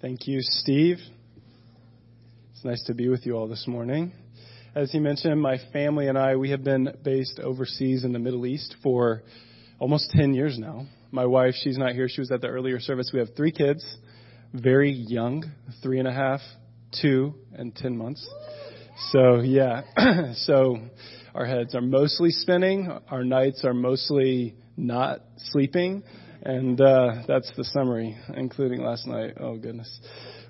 Thank you, Steve. It's nice to be with you all this morning. As he mentioned, my family and I, we have been based overseas in the Middle East for almost 10 years now. My wife, she's not here. She was at the earlier service. We have three kids, very young, three and a half, two, and 10 months. So, yeah. so, our heads are mostly spinning. Our nights are mostly not sleeping. And uh, that's the summary, including last night. Oh goodness.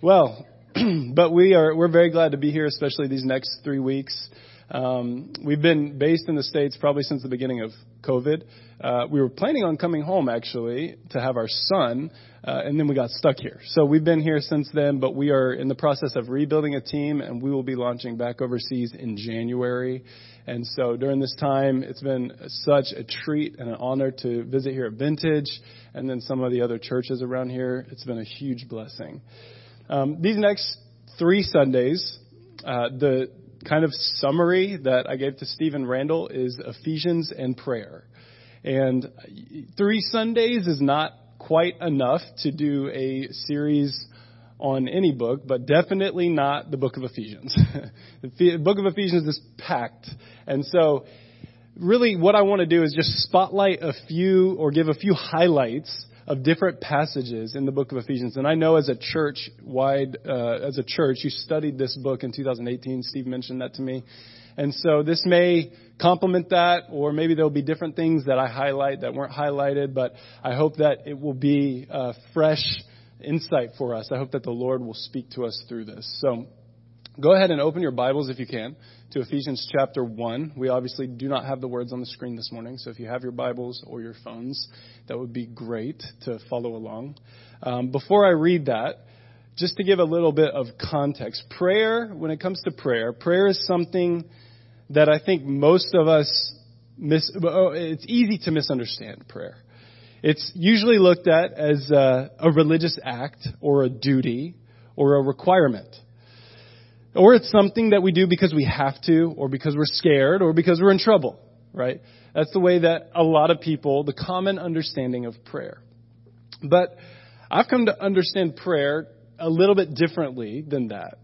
Well, but we are we're very glad to be here, especially these next three weeks. Um, we've been based in the states probably since the beginning of COVID. Uh, we were planning on coming home actually to have our son, uh, and then we got stuck here. So we've been here since then, but we are in the process of rebuilding a team, and we will be launching back overseas in January. And so during this time, it's been such a treat and an honor to visit here at Vintage and then some of the other churches around here. It's been a huge blessing. Um, these next three Sundays, uh, the kind of summary that I gave to Stephen Randall is Ephesians and prayer. And three Sundays is not quite enough to do a series on any book, but definitely not the book of Ephesians. the book of Ephesians is packed. And so, really, what I want to do is just spotlight a few or give a few highlights of different passages in the book of Ephesians. And I know as a church wide, uh, as a church, you studied this book in 2018. Steve mentioned that to me. And so this may complement that, or maybe there'll be different things that I highlight that weren't highlighted, but I hope that it will be uh, fresh insight for us. I hope that the Lord will speak to us through this. So go ahead and open your Bibles if you can to Ephesians chapter 1. We obviously do not have the words on the screen this morning, so if you have your Bibles or your phones, that would be great to follow along. Um, before I read that, just to give a little bit of context, prayer, when it comes to prayer, prayer is something that I think most of us miss, oh, it's easy to misunderstand prayer. It's usually looked at as a, a religious act or a duty or a requirement. Or it's something that we do because we have to, or because we're scared, or because we're in trouble, right? That's the way that a lot of people, the common understanding of prayer. But I've come to understand prayer a little bit differently than that.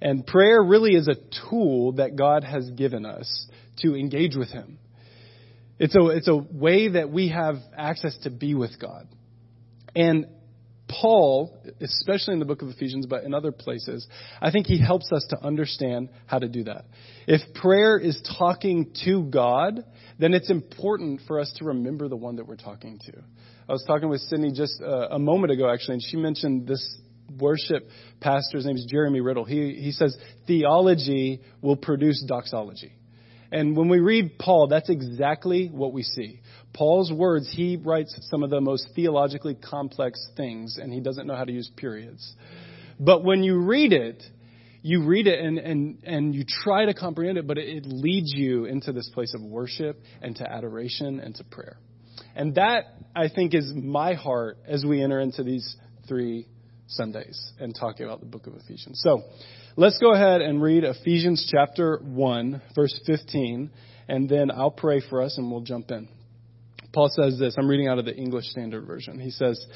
And prayer really is a tool that God has given us to engage with Him. It's a, it's a way that we have access to be with God. And Paul, especially in the book of Ephesians, but in other places, I think he helps us to understand how to do that. If prayer is talking to God, then it's important for us to remember the one that we're talking to. I was talking with Sydney just a, a moment ago, actually, and she mentioned this worship pastor's name is Jeremy Riddle. He, he says, theology will produce doxology. And when we read Paul, that's exactly what we see. Paul's words, he writes some of the most theologically complex things, and he doesn't know how to use periods. But when you read it, you read it and, and, and you try to comprehend it, but it, it leads you into this place of worship and to adoration and to prayer. And that, I think, is my heart as we enter into these three Sundays and talking about the book of Ephesians. So, Let's go ahead and read Ephesians chapter 1, verse 15, and then I'll pray for us and we'll jump in. Paul says this. I'm reading out of the English Standard Version. He says,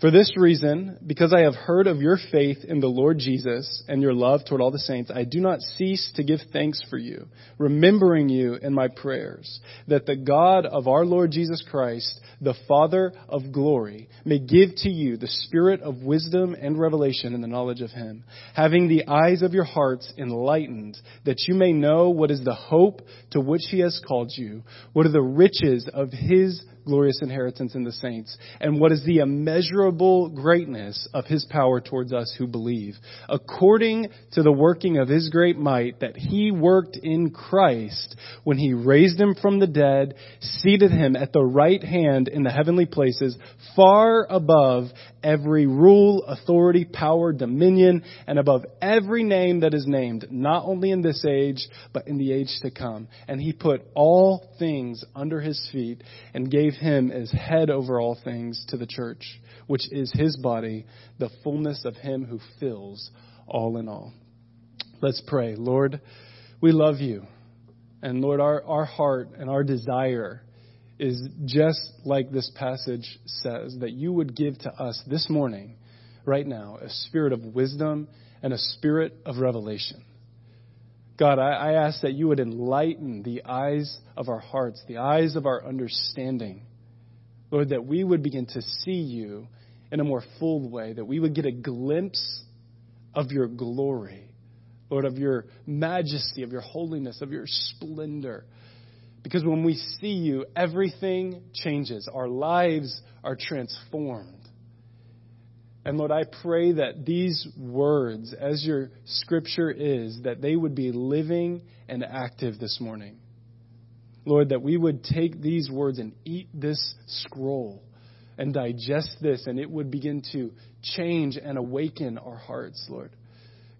for this reason, because I have heard of your faith in the Lord Jesus and your love toward all the saints, I do not cease to give thanks for you, remembering you in my prayers, that the God of our Lord Jesus Christ, the Father of glory, may give to you the spirit of wisdom and revelation in the knowledge of him, having the eyes of your hearts enlightened, that you may know what is the hope to which he has called you, what are the riches of his glorious inheritance in the saints, and what is the immeasurable greatness of his power towards us who believe, according to the working of his great might that he worked in Christ when he raised him from the dead, seated him at the right hand in the heavenly places, far above every rule, authority, power, dominion, and above every name that is named, not only in this age, but in the age to come. And he put all things under his feet and gave him as head over all things to the church, which is his body, the fullness of him who fills all in all. Let's pray. Lord, we love you. And Lord, our, our heart and our desire is just like this passage says, that you would give to us this morning right now a spirit of wisdom and a spirit of revelation. God, I, ask that you would enlighten the eyes of our hearts, the eyes of our understanding. Lord, that we would begin to see you in a more full way, that we would get a glimpse of your glory, Lord, of your majesty, of your holiness, of your splendor. Because when we see you, everything changes. Our lives are transformed. And Lord, I pray that these words, as your scripture is, that they would be living and active this morning. Lord, that we would take these words and eat this scroll and digest this, and it would begin to change and awaken our hearts, Lord.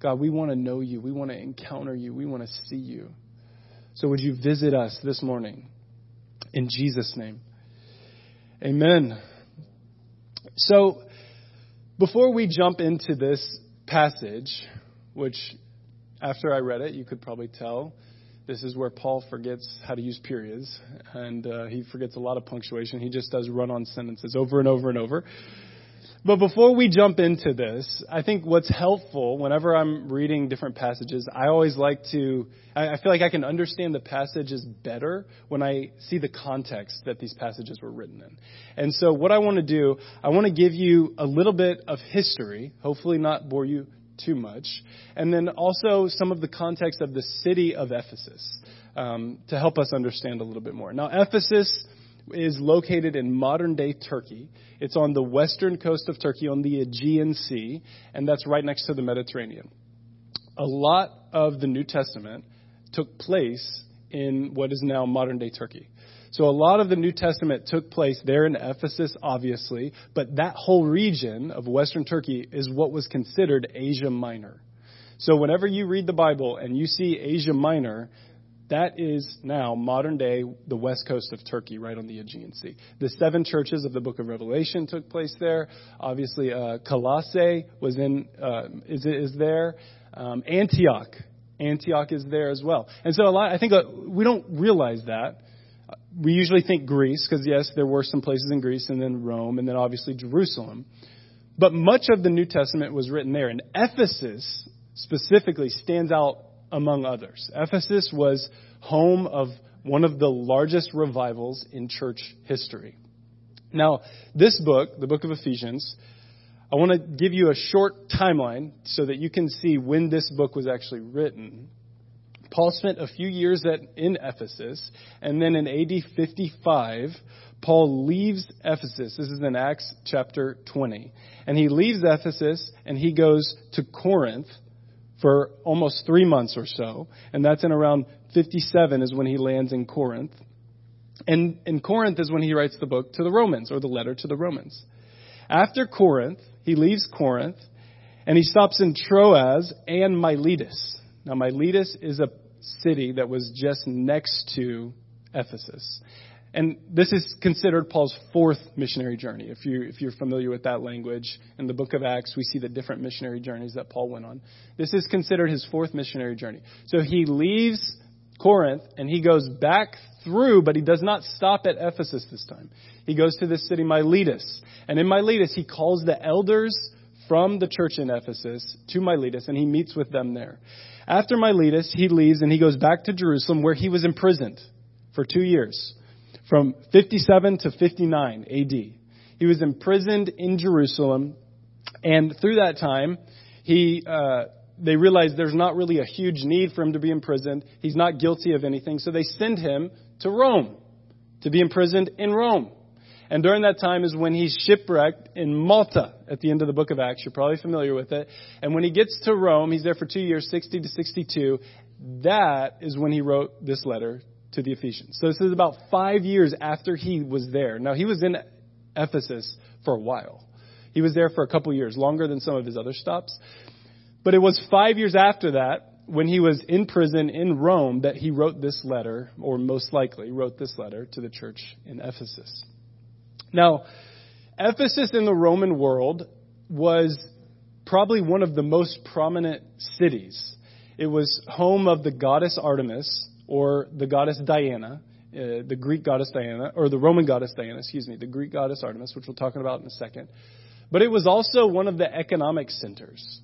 God, we want to know you. We want to encounter you. We want to see you. So would you visit us this morning? In Jesus' name. Amen. So, before we jump into this passage, which after I read it, you could probably tell this is where Paul forgets how to use periods, and uh, he forgets a lot of punctuation. He just does run on sentences over and over and over. But before we jump into this, I think what's helpful whenever I'm reading different passages, I always like to, I feel like I can understand the passages better when I see the context that these passages were written in. And so what I want to do, I want to give you a little bit of history, hopefully not bore you too much, and then also some of the context of the city of Ephesus um, to help us understand a little bit more. Now, Ephesus is located in modern day Turkey. It's on the western coast of Turkey on the Aegean Sea, and that's right next to the Mediterranean. A lot of the New Testament took place in what is now modern day Turkey. So a lot of the New Testament took place there in Ephesus, obviously, but that whole region of Western Turkey is what was considered Asia Minor. So whenever you read the Bible and you see Asia Minor, that is now modern day the west coast of Turkey, right on the Aegean Sea. The seven churches of the Book of Revelation took place there. Obviously, uh, Colossae was in uh, is is there. Um, Antioch, Antioch is there as well. And so a lot, I think uh, we don't realize that. We usually think Greece because yes, there were some places in Greece, and then Rome, and then obviously Jerusalem. But much of the New Testament was written there, and Ephesus specifically stands out among others. Ephesus was home of one of the largest revivals in church history. Now, this book, the book of Ephesians, I want to give you a short timeline so that you can see when this book was actually written. Paul spent a few years at, in Ephesus, and then in AD 55, Paul leaves Ephesus. This is in Acts chapter 20. And he leaves Ephesus and he goes to Corinth for almost three months or so, and that's in around 57 is when he lands in Corinth. And in Corinth is when he writes the book to the Romans, or the letter to the Romans. After Corinth, he leaves Corinth, and he stops in Troas and Miletus. Now, Miletus is a city that was just next to Ephesus. And this is considered Paul's fourth missionary journey. If, you, if you're familiar with that language, in the book of Acts, we see the different missionary journeys that Paul went on. This is considered his fourth missionary journey. So he leaves Corinth and he goes back through, but he does not stop at Ephesus this time. He goes to this city, Miletus. And in Miletus, he calls the elders from the church in Ephesus to Miletus and he meets with them there. After Miletus, he leaves and he goes back to Jerusalem where he was imprisoned for two years from 57 to 59 AD. He was imprisoned in Jerusalem, and through that time, he uh, they realized there's not really a huge need for him to be imprisoned. He's not guilty of anything, so they send him to Rome to be imprisoned in Rome. And during that time is when he's shipwrecked in Malta at the end of the book of Acts. You're probably familiar with it. And when he gets to Rome, he's there for two years, 60 to 62. That is when he wrote this letter to the Ephesians. So this is about five years after he was there. Now, he was in Ephesus for a while. He was there for a couple years, longer than some of his other stops. But it was five years after that, when he was in prison in Rome, that he wrote this letter, or most likely wrote this letter to the church in Ephesus. Now, Ephesus in the Roman world was probably one of the most prominent cities. It was home of the goddess Artemis, or the goddess Diana, uh, the Greek goddess Diana, or the Roman goddess Diana, excuse me, the Greek goddess Artemis, which we'll talk about in a second. but it was also one of the economic centers.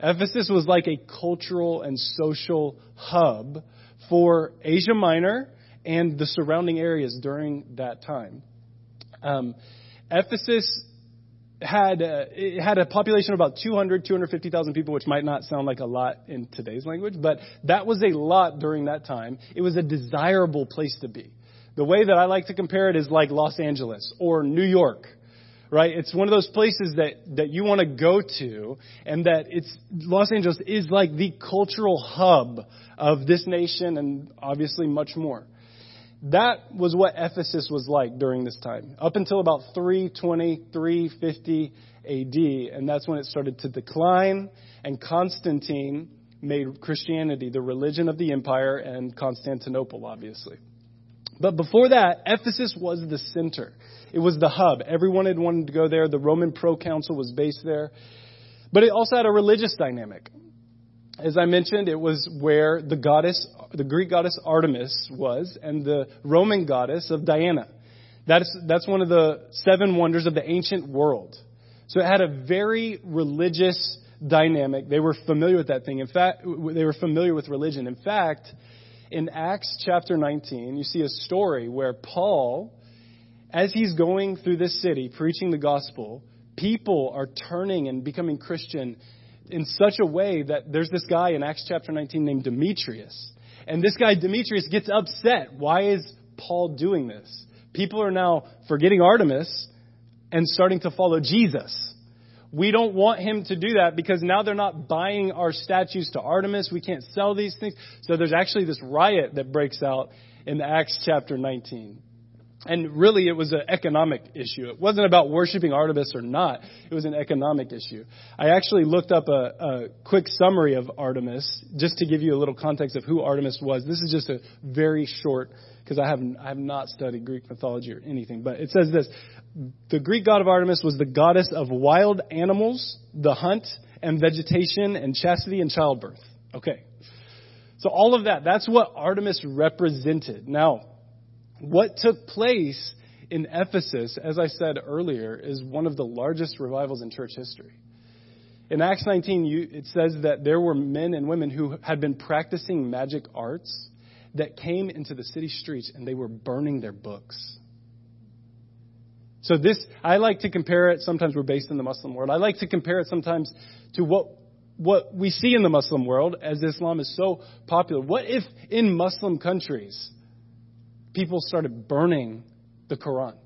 Ephesus was like a cultural and social hub for Asia Minor and the surrounding areas during that time. Um, Ephesus had uh, it had a population of about 200 250,000 people which might not sound like a lot in today's language but that was a lot during that time. It was a desirable place to be. The way that I like to compare it is like Los Angeles or New York right? It's one of those places that that you want to go to and that it's Los Angeles is like the cultural hub of this nation and obviously much more that was what Ephesus was like during this time, up until about 320, 350 AD, and that's when it started to decline, and Constantine made Christianity the religion of the empire, and Constantinople, obviously. But before that, Ephesus was the center. It was the hub. Everyone had wanted to go there. The Roman proconsul was based there. But it also had a religious dynamic. As I mentioned, it was where the goddess, the Greek goddess Artemis was, and the Roman goddess of Diana. That's, that's one of the seven wonders of the ancient world. So it had a very religious dynamic. They were familiar with that thing. In fact, they were familiar with religion. In fact, in Acts chapter 19, you see a story where Paul, as he's going through this city preaching the gospel, people are turning and becoming Christian in such a way that there's this guy in Acts chapter 19 named Demetrius. And this guy, Demetrius, gets upset. Why is Paul doing this? People are now forgetting Artemis and starting to follow Jesus. We don't want him to do that because now they're not buying our statues to Artemis. We can't sell these things. So there's actually this riot that breaks out in Acts chapter 19. And really, it was an economic issue. It wasn't about worshiping Artemis or not. It was an economic issue. I actually looked up a, a, quick summary of Artemis just to give you a little context of who Artemis was. This is just a very short, because I have I have not studied Greek mythology or anything, but it says this: the Greek god of Artemis was the goddess of wild animals, the hunt, and vegetation, and chastity and childbirth. Okay, so all of that. That's what Artemis represented. Now what took place in Ephesus, as I said earlier, is one of the largest revivals in church history. In Acts 19, you, it says that there were men and women who had been practicing magic arts that came into the city streets and they were burning their books. So this, I like to compare it, sometimes we're based in the Muslim world. I like to compare it sometimes to what, what we see in the Muslim world as Islam is so popular. What if in Muslim countries, people started burning the Quran.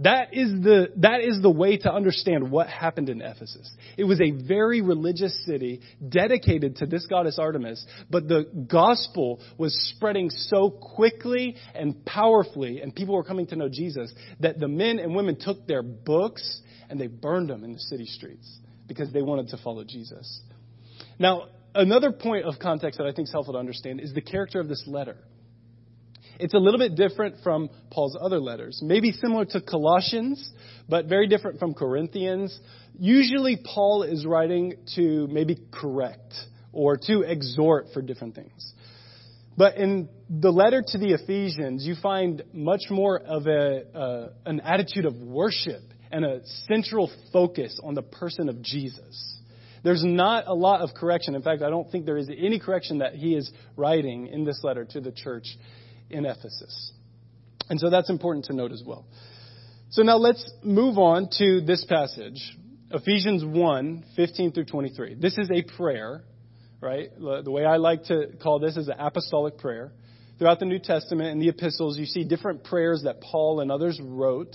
That is the, that is the way to understand what happened in Ephesus. It was a very religious city dedicated to this goddess Artemis, but the gospel was spreading so quickly and powerfully, and people were coming to know Jesus, that the men and women took their books and they burned them in the city streets because they wanted to follow Jesus. Now, another point of context that I think is helpful to understand is the character of this letter. It's a little bit different from Paul's other letters. Maybe similar to Colossians, but very different from Corinthians. Usually, Paul is writing to maybe correct or to exhort for different things. But in the letter to the Ephesians, you find much more of a, uh, an attitude of worship and a central focus on the person of Jesus. There's not a lot of correction. In fact, I don't think there is any correction that he is writing in this letter to the church in Ephesus. And so that's important to note as well. So now let's move on to this passage, Ephesians 1 15 through 23. This is a prayer, right? The way I like to call this is an apostolic prayer. Throughout the New Testament and the epistles, you see different prayers that Paul and others wrote.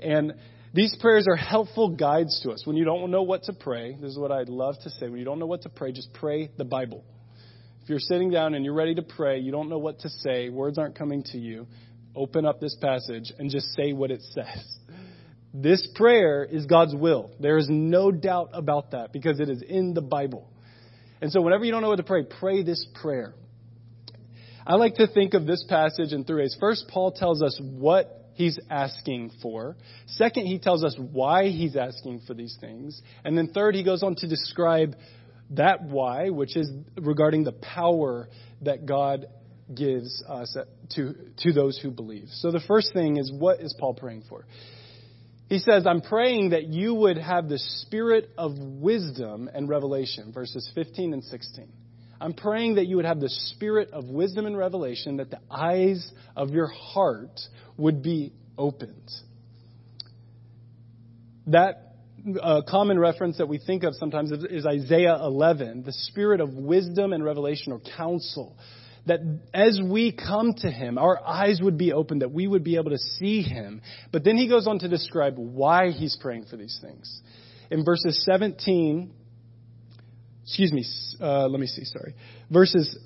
And these prayers are helpful guides to us. When you don't know what to pray, this is what I'd love to say. When you don't know what to pray, just pray the Bible. If you're sitting down and you're ready to pray, you don't know what to say, words aren't coming to you, open up this passage and just say what it says. This prayer is God's will. There is no doubt about that because it is in the Bible. And so whenever you don't know what to pray, pray this prayer. I like to think of this passage in three ways. First, Paul tells us what he's asking for. Second, he tells us why he's asking for these things. And then third, he goes on to describe that why, which is regarding the power that God gives us to, to those who believe. So the first thing is what is Paul praying for? He says, I'm praying that you would have the spirit of wisdom and revelation, verses 15 and 16. I'm praying that you would have the spirit of wisdom and revelation, that the eyes of your heart would be opened. That uh, common reference that we think of sometimes is Isaiah 11, the spirit of wisdom and revelation or counsel that as we come to him, our eyes would be open, that we would be able to see him. But then he goes on to describe why he's praying for these things. In verses 17, excuse me, uh, let me see, sorry. Verses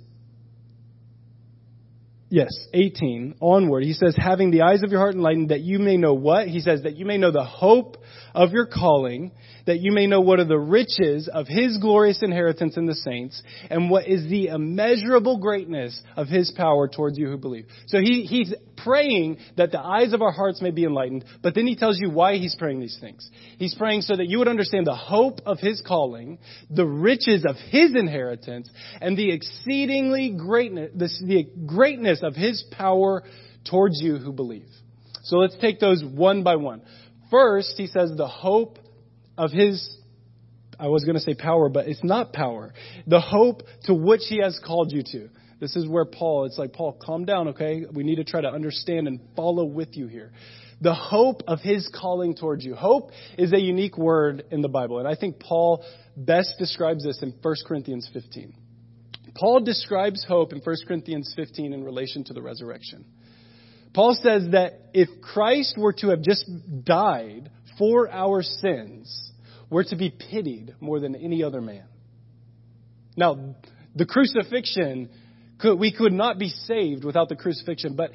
Yes, 18 onward. He says, having the eyes of your heart enlightened that you may know what? He says that you may know the hope of your calling, that you may know what are the riches of his glorious inheritance in the saints, and what is the immeasurable greatness of his power towards you who believe. So he, he's praying that the eyes of our hearts may be enlightened, but then he tells you why he's praying these things. He's praying so that you would understand the hope of his calling, the riches of his inheritance, and the exceedingly greatness, the, the greatness of his power towards you who believe. So let's take those one by one. First, he says the hope of his I was going to say power, but it's not power. The hope to which he has called you to. This is where Paul, it's like, Paul, calm down, okay? We need to try to understand and follow with you here. The hope of his calling towards you. Hope is a unique word in the Bible, and I think Paul best describes this in 1 Corinthians 15. Paul describes hope in 1 Corinthians 15 in relation to the resurrection. Paul says that if Christ were to have just died for our sins, we're to be pitied more than any other man. Now, the crucifixion we could not be saved without the crucifixion, but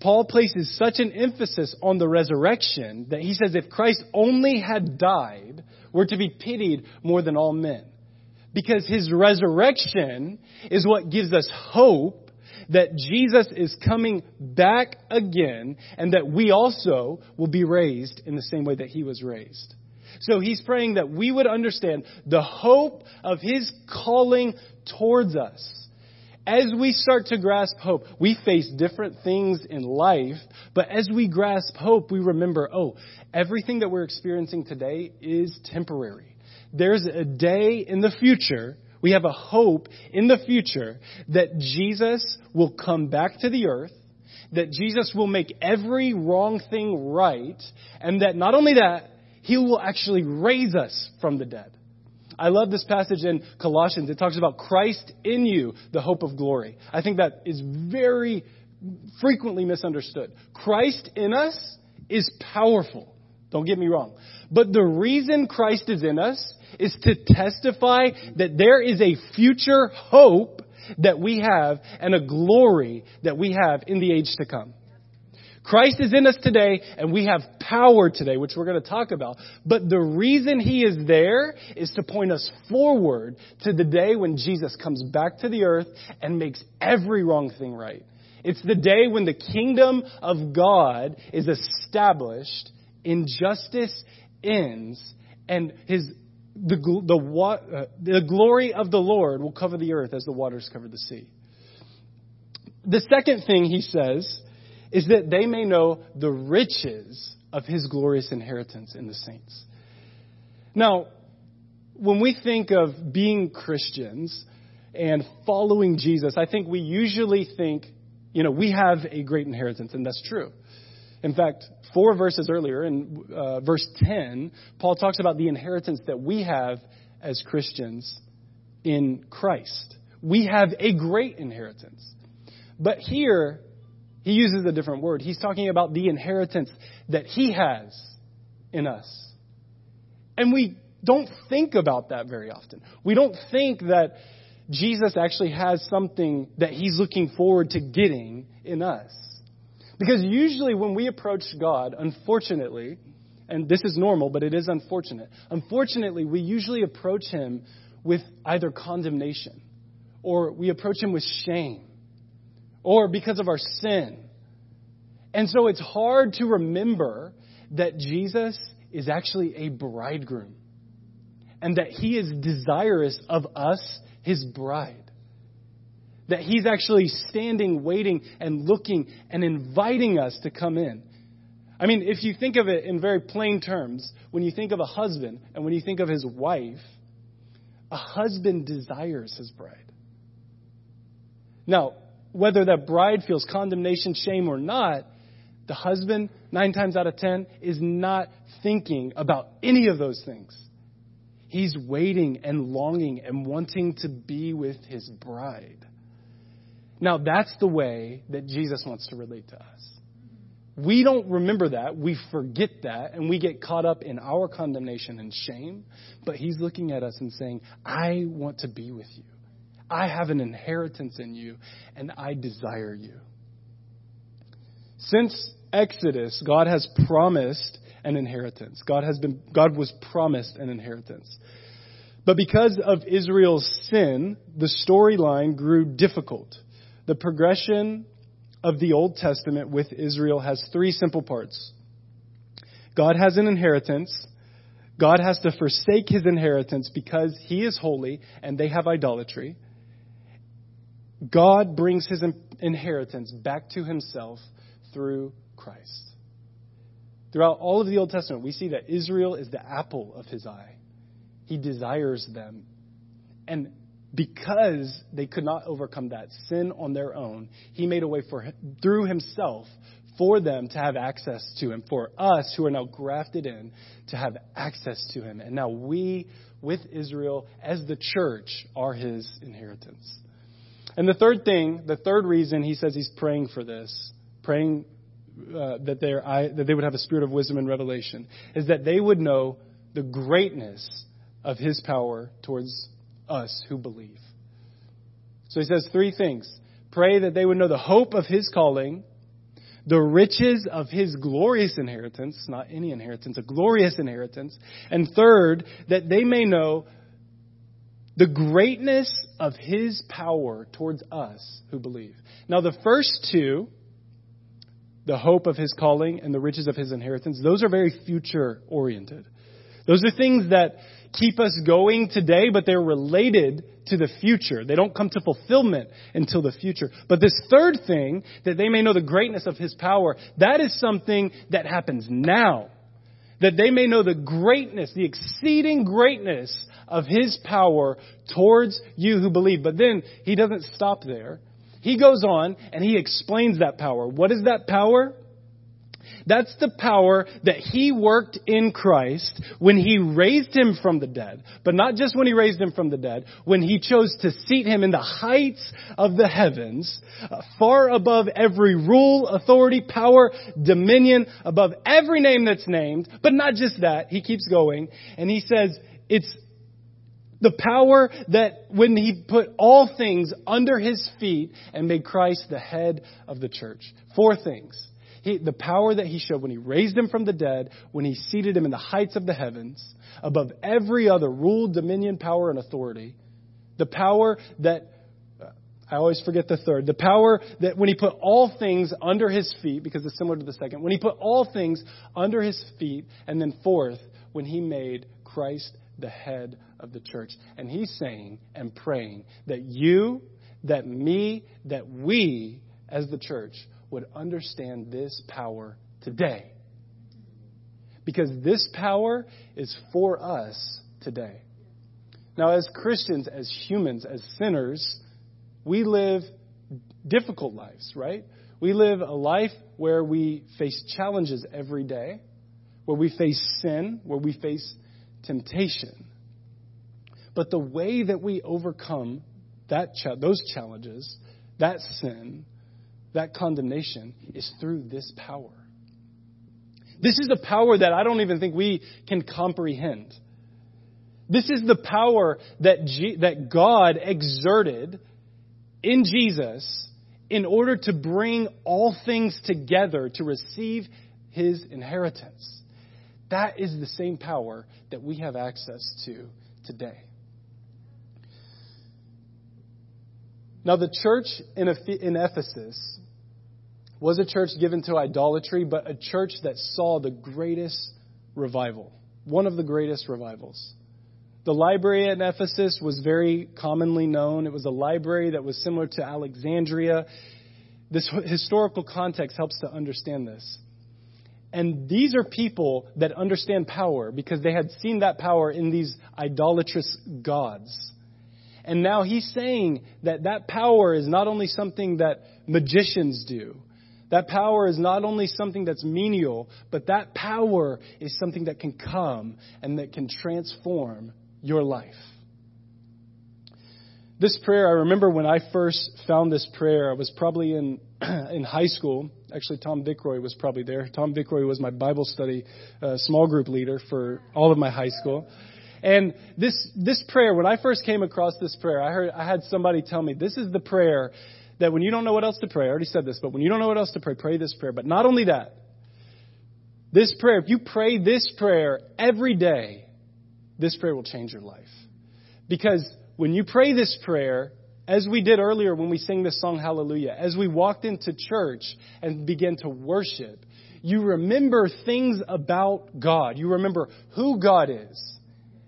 Paul places such an emphasis on the resurrection that he says if Christ only had died, we're to be pitied more than all men. Because his resurrection is what gives us hope that Jesus is coming back again and that we also will be raised in the same way that he was raised. So he's praying that we would understand the hope of his calling towards us as we start to grasp hope, we face different things in life, but as we grasp hope, we remember, oh, everything that we're experiencing today is temporary. There's a day in the future, we have a hope in the future that Jesus will come back to the earth, that Jesus will make every wrong thing right, and that not only that, he will actually raise us from the dead. I love this passage in Colossians. It talks about Christ in you, the hope of glory. I think that is very frequently misunderstood. Christ in us is powerful. Don't get me wrong. But the reason Christ is in us is to testify that there is a future hope that we have and a glory that we have in the age to come. Christ is in us today and we have power today, which we're going to talk about. But the reason He is there is to point us forward to the day when Jesus comes back to the earth and makes every wrong thing right. It's the day when the kingdom of God is established, injustice ends, and His the, the, uh, the glory of the Lord will cover the earth as the waters cover the sea. The second thing he says is that they may know the riches of his glorious inheritance in the saints. Now, when we think of being Christians and following Jesus, I think we usually think, you know, we have a great inheritance, and that's true. In fact, four verses earlier, in uh, verse 10, Paul talks about the inheritance that we have as Christians in Christ. We have a great inheritance. But here, he uses a different word. He's talking about the inheritance that he has in us. And we don't think about that very often. We don't think that Jesus actually has something that he's looking forward to getting in us. Because usually when we approach God, unfortunately, and this is normal, but it is unfortunate, unfortunately, we usually approach him with either condemnation or we approach him with shame or because of our sin. And so it's hard to remember that Jesus is actually a bridegroom and that he is desirous of us, his bride. That he's actually standing, waiting, and looking and inviting us to come in. I mean, if you think of it in very plain terms, when you think of a husband and when you think of his wife, a husband desires his bride. Now, whether that bride feels condemnation, shame, or not, the husband, nine times out of ten, is not thinking about any of those things. He's waiting and longing and wanting to be with his bride. Now, that's the way that Jesus wants to relate to us. We don't remember that. We forget that. And we get caught up in our condemnation and shame. But he's looking at us and saying, I want to be with you. I have an inheritance in you, and I desire you. Since Exodus, God has promised an inheritance. God has been God was promised an inheritance. But because of Israel's sin, the storyline grew difficult. The progression of the Old Testament with Israel has three simple parts. God has an inheritance. God has to forsake his inheritance because he is holy and they have idolatry. God brings his inheritance back to himself through Christ. Throughout all of the Old Testament, we see that Israel is the apple of his eye. He desires them. And because they could not overcome that sin on their own, he made a way for through himself for them to have access to him, for us who are now grafted in to have access to him. And now we, with Israel, as the church, are his inheritance. And the third thing, the third reason he says he's praying for this, praying uh, that, that they would have a spirit of wisdom and revelation, is that they would know the greatness of his power towards us who believe. So he says three things. Pray that they would know the hope of his calling, the riches of his glorious inheritance, not any inheritance, a glorious inheritance. And third, that they may know the greatness of his power towards us who believe. Now, the first two, the hope of his calling and the riches of his inheritance, those are very future oriented. Those are things that keep us going today, but they're related to the future. They don't come to fulfillment until the future. But this third thing, that they may know the greatness of his power, that is something that happens now. That they may know the greatness, the exceeding greatness of his power towards you who believe. But then he doesn't stop there. He goes on and he explains that power. What is that power? That's the power that he worked in Christ when he raised him from the dead. But not just when he raised him from the dead, when he chose to seat him in the heights of the heavens, uh, far above every rule, authority, power, dominion, above every name that's named. But not just that. He keeps going and he says, it's the power that when he put all things under his feet and made Christ the head of the church. Four things. He, the power that he showed when he raised him from the dead, when he seated him in the heights of the heavens, above every other rule, dominion, power, and authority. The power that, I always forget the third, the power that when he put all things under his feet, because it's similar to the second, when he put all things under his feet, and then fourth, when he made Christ the head of the church. And he's saying and praying that you, that me, that we as the church would understand this power today. Because this power is for us today. Now, as Christians, as humans, as sinners, we live difficult lives, right? We live a life where we face challenges every day, where we face sin, where we face temptation. But the way that we overcome that cha- those challenges, that sin, that condemnation is through this power. This is a power that I don't even think we can comprehend. This is the power that, G- that God exerted in Jesus in order to bring all things together to receive his inheritance. That is the same power that we have access to today. Now, the church in Ephesus was a church given to idolatry, but a church that saw the greatest revival, one of the greatest revivals. The library in Ephesus was very commonly known. It was a library that was similar to Alexandria. This historical context helps to understand this. And these are people that understand power because they had seen that power in these idolatrous gods. And now he's saying that that power is not only something that magicians do. That power is not only something that's menial, but that power is something that can come and that can transform your life. This prayer, I remember when I first found this prayer, I was probably in, in high school. Actually, Tom Vickroy was probably there. Tom Vickroy was my Bible study uh, small group leader for all of my high school. And this, this prayer, when I first came across this prayer, I heard, I had somebody tell me, this is the prayer that when you don't know what else to pray, I already said this, but when you don't know what else to pray, pray this prayer. But not only that, this prayer, if you pray this prayer every day, this prayer will change your life. Because when you pray this prayer, as we did earlier when we sang this song, Hallelujah, as we walked into church and began to worship, you remember things about God. You remember who God is.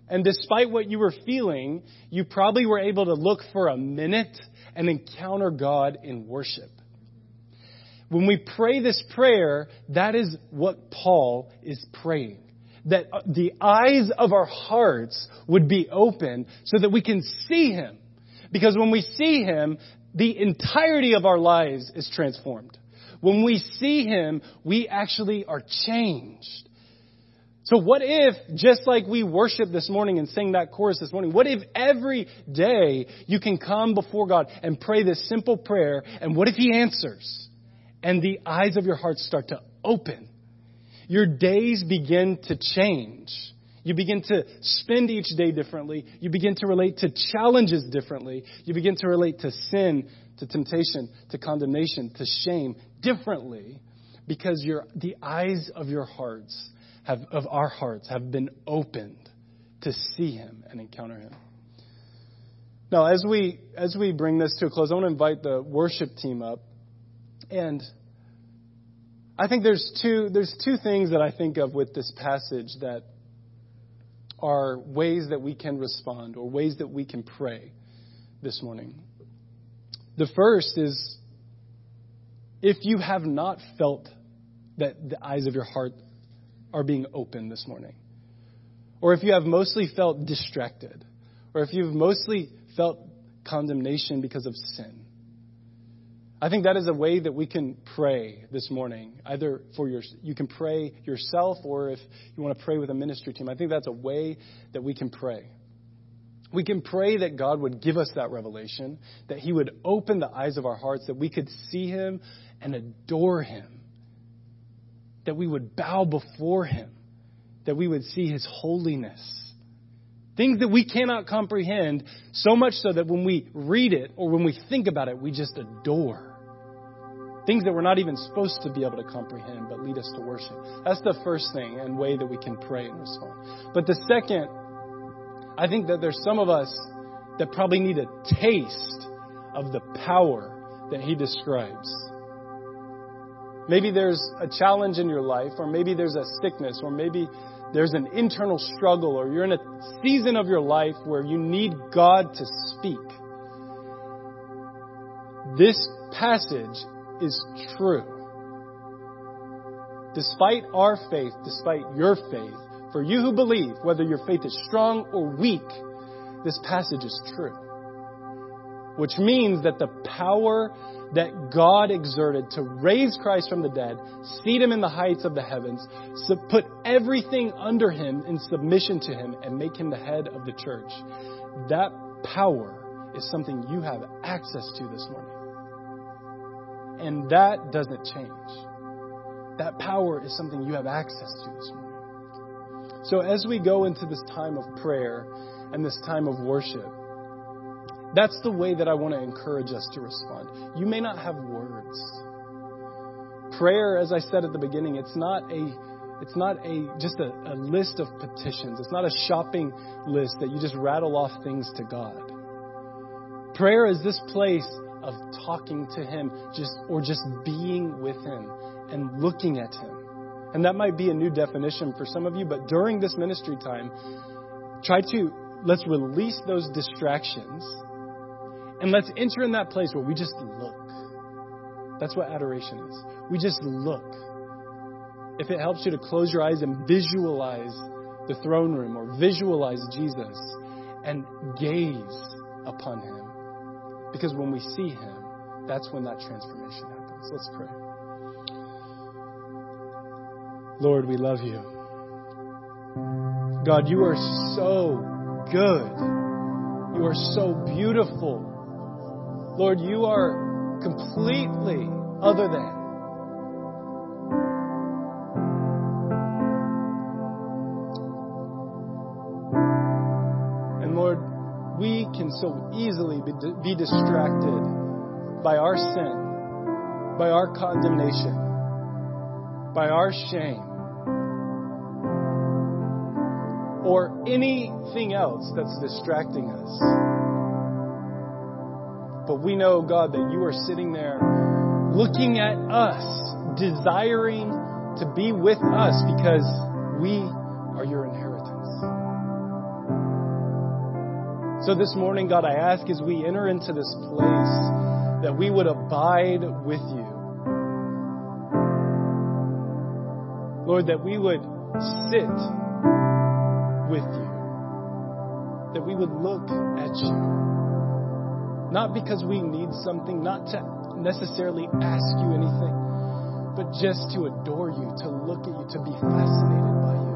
And despite what you were feeling, you probably were able to look for a minute and encounter God in worship. When we pray this prayer, that is what Paul is praying. That uh, the eyes of our hearts would be open so that we can see Him. Because when we see Him, the entirety of our lives is transformed. When we see Him, we actually are changed. So what if, just like we worship this morning and sing that chorus this morning, what if every day you can come before God and pray this simple prayer, and what if He answers? And the eyes of your heart start to open. Your days begin to change. You begin to spend each day differently. You begin to relate to challenges differently. You begin to relate to sin, to temptation, to condemnation, to shame differently because your, the eyes of your hearts have, of our hearts have been opened to see him and encounter him. Now, as we, as we bring this to a close, I want to invite the worship team up. And I think there's two, there's two things that I think of with this passage that are ways that we can respond or ways that we can pray this morning. The first is if you have not felt that the eyes of your heart are being opened this morning. Or if you have mostly felt distracted, or if you've mostly felt condemnation because of sin. I think that is a way that we can pray this morning. Either for your, you can pray yourself, or if you want to pray with a ministry team. I think that's a way that we can pray. We can pray that God would give us that revelation, that He would open the eyes of our hearts, that we could see Him and adore Him that we would bow before Him, that we would see His holiness. Things that we cannot comprehend, so much so that when we read it or when we think about it, we just adore. Things that we're not even supposed to be able to comprehend, but lead us to worship. That's the first thing and way that we can pray and respond. But the second, I think that there's some of us that probably need a taste of the power that he describes. Maybe there's a challenge in your life, or maybe there's a sickness, or maybe there's an internal struggle, or you're in a season of your life where you need God to speak. This passage is true. Despite our faith, despite your faith, for you who believe, whether your faith is strong or weak, this passage is true. Which means that the power that God exerted to raise Christ from the dead, seat him in the heights of the heavens, put everything under him in submission to him, and make him the head of the church. That power is something you have access to this morning. And that doesn't change. That power is something you have access to this morning. So as we go into this time of prayer and this time of worship, that's the way that I want to encourage us to respond. You may not have words. Prayer, as I said at the beginning, it's not a it's not a just a, a list of petitions. It's not a shopping list that you just rattle off things to God. Prayer is this place of talking to Him, just or just being with Him and looking at Him. And that might be a new definition for some of you, but during this ministry time, try to let's release those distractions and let's enter in that place where we just look. That's what adoration is. We just look. if it helps you to close your eyes and visualize the throne room or visualize Jesus and gaze upon him. Because when we see him, that's when that transformation happens. Let's pray. Lord, we love you. God, you are so good. You are so beautiful. Lord, you are completely other than. And Lord, we can so easily be, distracted by our sin, by our condemnation, by our shame, or anything else that's distracting us. But we know, God, that you are sitting there looking at us, desiring to be with us because we are your inheritance. So this morning, God, I ask as we enter into this place that we would abide with you. Lord, that we would sit with you. That we would look at you. Not because we need something, not to necessarily ask you anything, but just to adore you, to look at you, to be fascinated by you.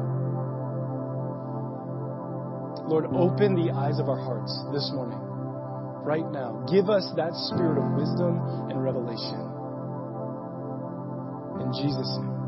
Lord, open the eyes of our hearts this morning, right now. Give us that spirit of wisdom and revelation. In Jesus' name.